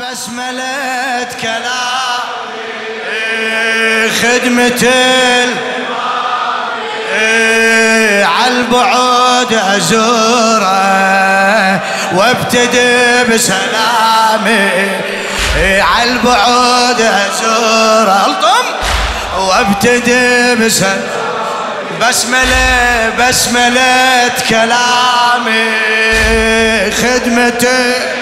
بسملة كلام خدمة عالبعود أزوره وابتدي بسلامي. عالبعود أزوره. ألطم؟ وابتدي بسلامي. بسملة بسملة كلامي. خدمتي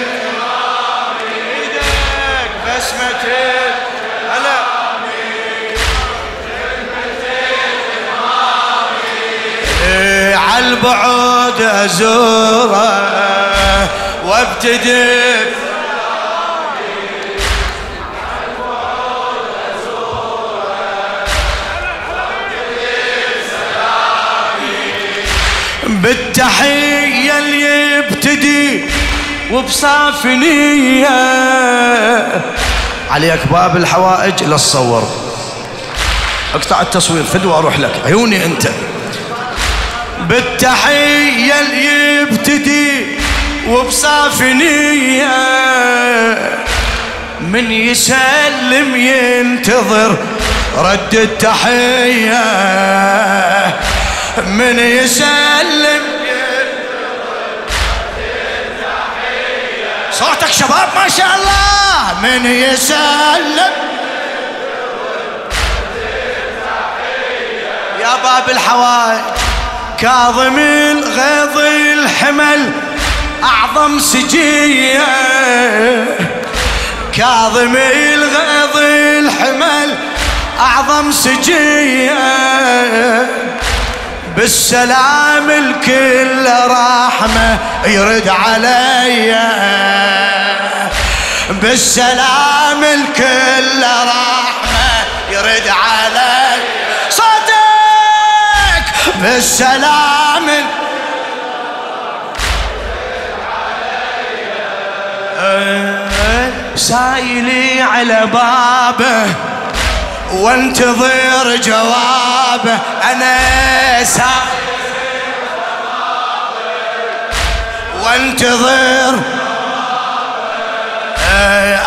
البعود أزوره وابتدي. بالتحية اللي يبتدي وبصاف نية. عليك باب الحوائج للصور اقطع التصوير فدوى أروح لك. عيوني انت. بالتحية اللي يبتدي وبصافي نية. من يسلم ينتظر رد التحية. من يسلم صوتك شباب ما شاء الله. من يسلم. يا باب الحوائج كاظم الغيظ الحمل أعظم سجية. كاظم الغيظ الحمل أعظم سجية. بالسلام الكل رحمة يرد علي. بالسلام الكل رحمة يرد علي بالسلام سايلي على بابه وانتظر جوابه. أنا سايلي وانتظر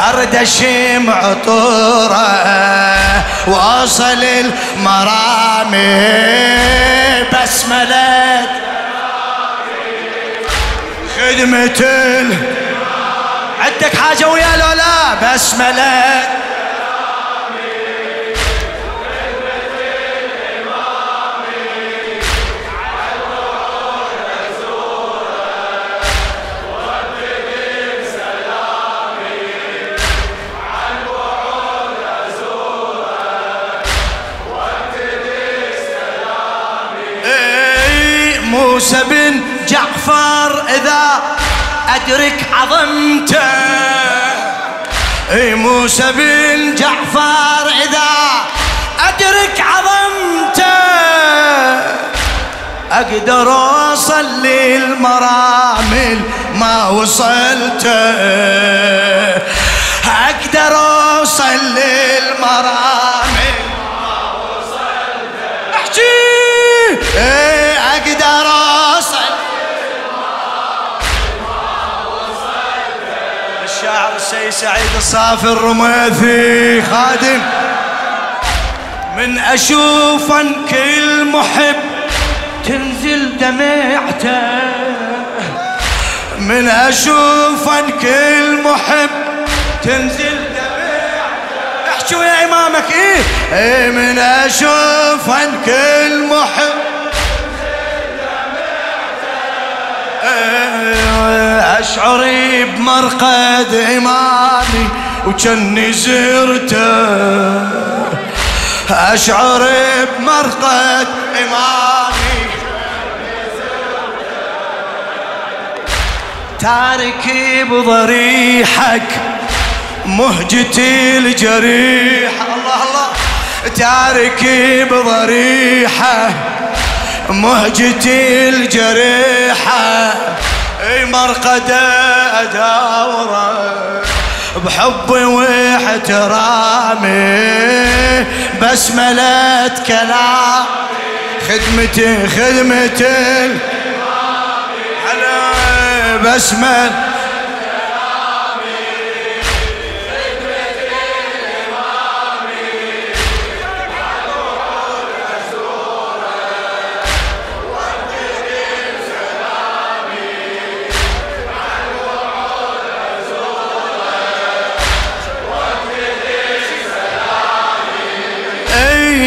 ارد اشم عطورة وأصل المرامي. بسملة خدمة عندك حاجة ويا لولا؟ بسملة موسى بن جعفر إذا أدرك عظمته. إي موسى بن جعفر إذا أدرك عظمته. أقدر أوصل للمرامل ما وصلته. أقدر أوصل للمرامل الشاعر السيد سعيد الصافي الرميثي. خادم من أشوف كل محب تنزل دمعته. من أشوف كل محب تنزل دمعته. احكوا يا إمامك إيه, إيه من أشوف كل محب أشعر بمرقد إمامي وكني زرته. أشعر بمرقد إمامي. تارك بضريحك مهجتي الجريحة الله الله. تارك بضريحة مهجتي الجريحة. أي مرقدة اداوره بحبي واحترامي بسملة كلام خدمتي خدمتي على بسمل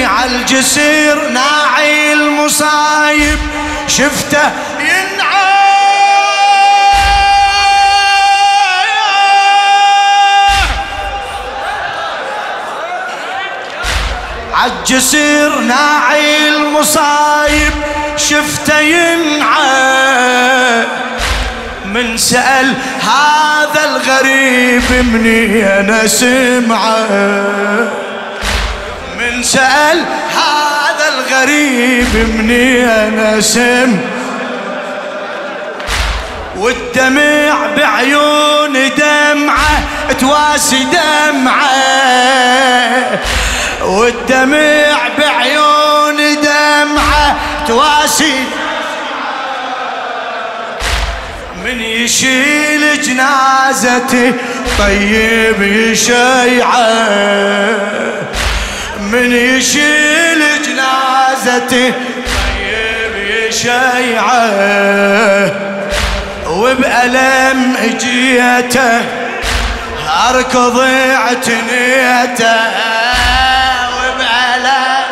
عالجسر ناعي المصايب شفته عالجسر ناعي المصايب شفته ينعى. من سأل هذا الغريب مني أنا سمعه. من سأل هذا الغريب مني أنا سم؟ والدمع بعيون دمعة تواسي دمعة. والدمع بعيون دمعة تواسي. من يشيل جنازتي طيب يشيعة. من يشيل جنازتي طيب يشيعه وبألم اجيته اركض اعتنيته وبألم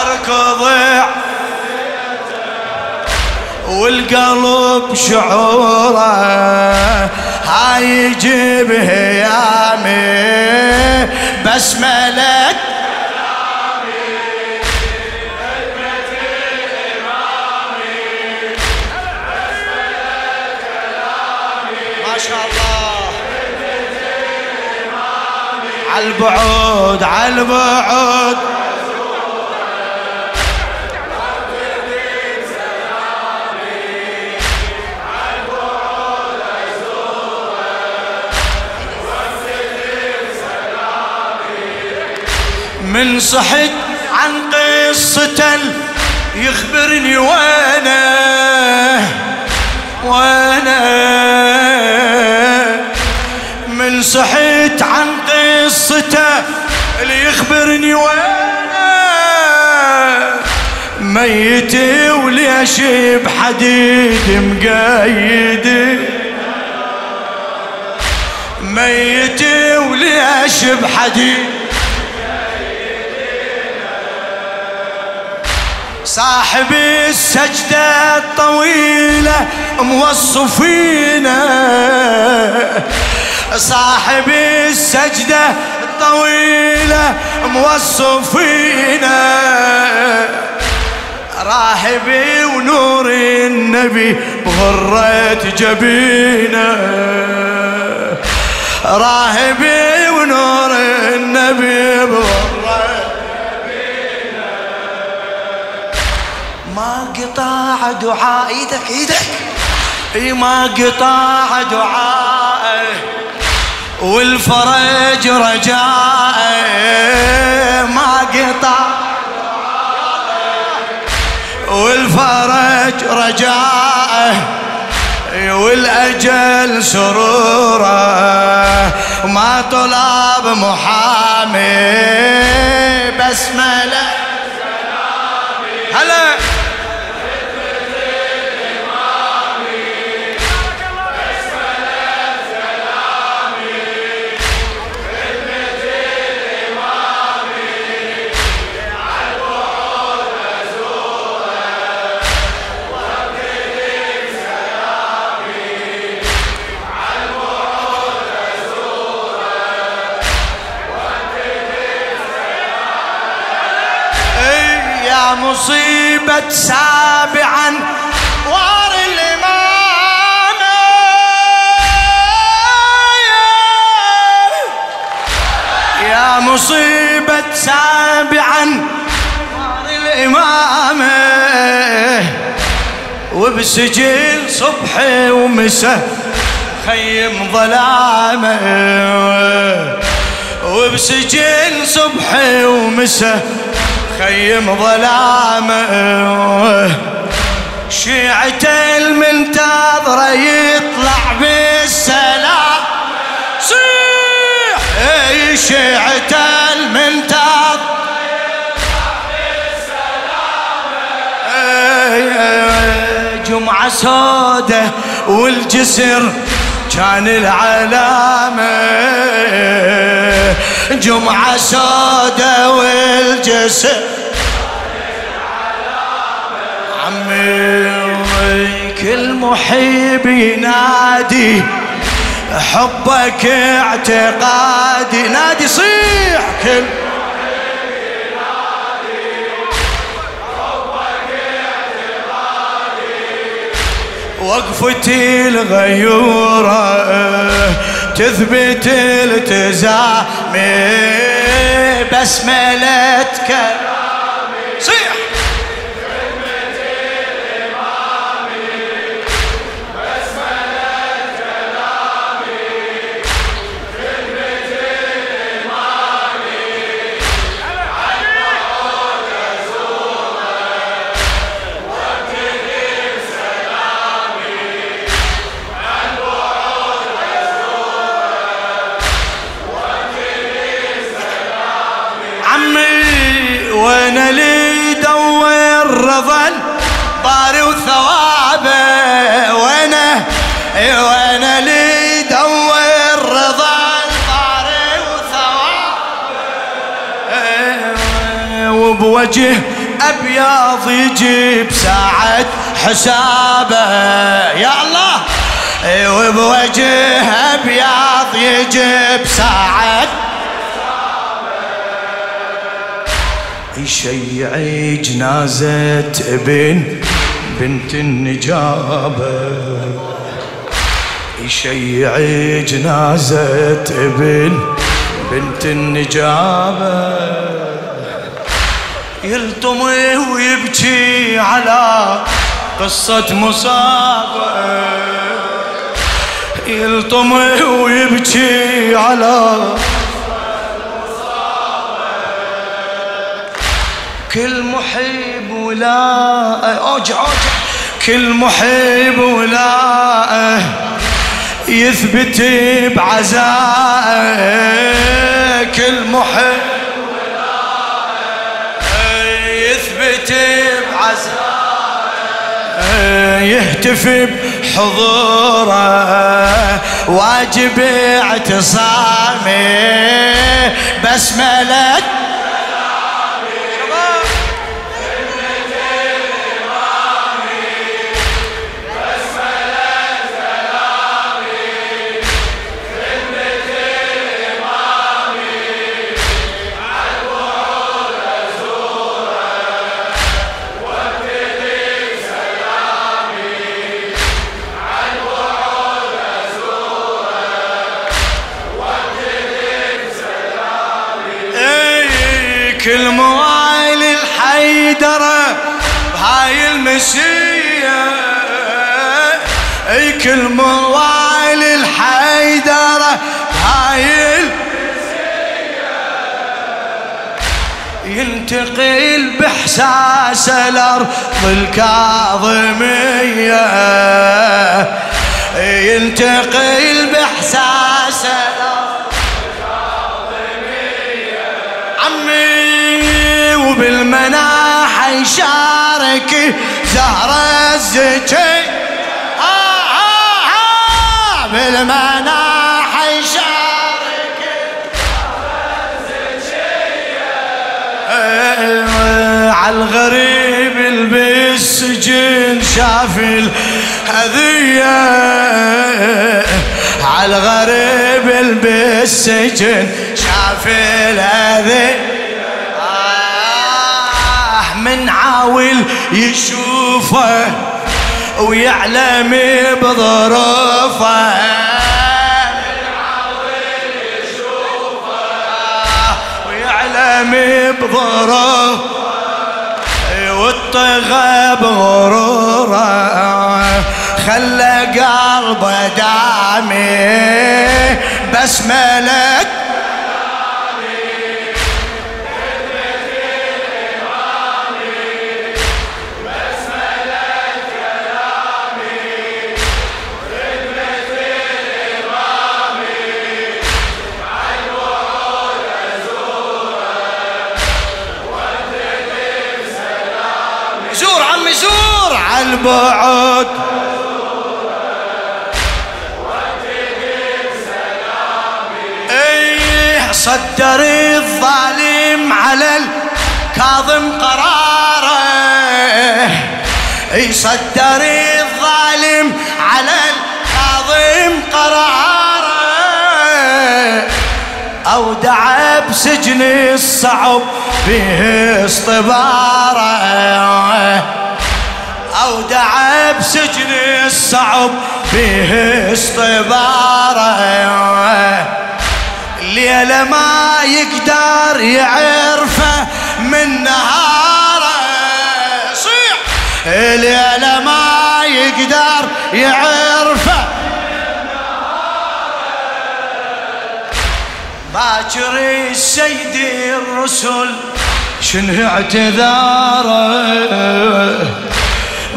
اركض والقلب شعوره. هاي يجيب هيامي. بس ملك ما شاء الله. عالبعود عالبعود من صحت عن قصته يخبرني وأنا وأنا. من صحت عن قصته اللي يخبرني وأنا. ميت وليش بحديد مقيد ميت وليش بحديد صاحب السجدة الطويلة موصفينا صاحب السجدة الطويلة موصفينا راهبي ونور النبي بغرة جبينه. راهبي ونور النبي بغرة قطع دعاء إيدك إيدك. إي ما قطع دعاء والفرج رجاء. ما قطع والفرج رجاء. والأجل سروره ما طلب محامي بسمله مصيبة سابعا. وار الإمام يا مصيبة سابعا. وار الإمام وبسجل صبحي ومساء خيم ظلامة. وبسجن صبحي ومساء خيم ظلامه. شيعة المنتظرة يطلع بالسلام. صيح! أي شيعة المنتظرة جمعة سودة والجسر كان العلامة. جمعة سودة والجسد عمي كل محب ينادي. حبك اعتقادي. نادي صيح كل وقفتي الغيورة تثبت التزامي بسملة وأنا لي دور رضا طاري وثوابه وأنا وأنا لي دور رضا طاري وثوابه وبوجه أبيض يجيب ساعة حسابه. يا الله وبوجه أبيض يجيب ساعة يشيع جنازة ابن بنت النجابة. يشيع جنازة ابن بنت النجابة. يلطم ويبكي على قصة مصابة. يلطم ويبكي على كل محب ولا أوجع أوجع. كل محب ولا يثبت بعزاء. كل محب يثبت بعزاء. يهتف بحضوره واجب اعتصامي بسملة كل موائل الحيدرة المسية ينتقل بإحساس الأرض الكاظمية. ينتقل بإحساس الأرض وبالمناح يشارك زهر الزكي. آه آه بالمناح يشارك آه على الغريب بالسجن شاف الهذية على الغريب بالسجن شاف الهذية من عاول يشوفه. ويعلم بظروفه. ويعلم بظروفه. والطغى بغرورة. خلى قلبه دامي. بس ملك البعد. إيه صدر الظالم على الكاظم قراره. اي صدر الظالم على الكاظم قراره. اودع بسجن الصعب فيه اصطباره أودع بسجن الصعب فيه اصطباره الليلة ما يقدر يعرفه من نهاره. صيح! الليلة ما يقدر يعرفه باكر السيد الرسل شنو اعتذاره؟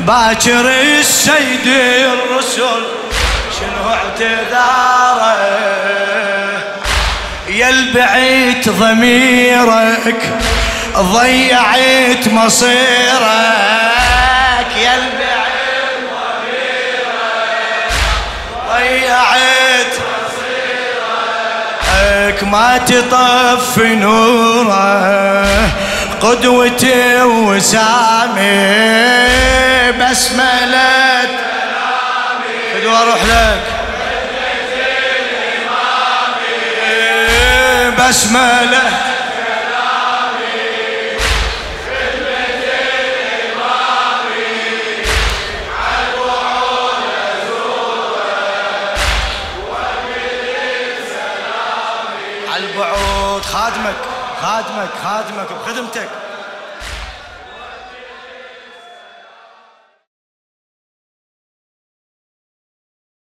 باكر السيد الرسل شنو اعتذاره؟ يا البعيت ضميرك ضيعت مصيرك. يا ضميرك ضيعت مصيرك. ما تطف نوره قدوتي وسامي. بسملة قدوة أروح لك. 가지 말, 가지 말, 그 가점택.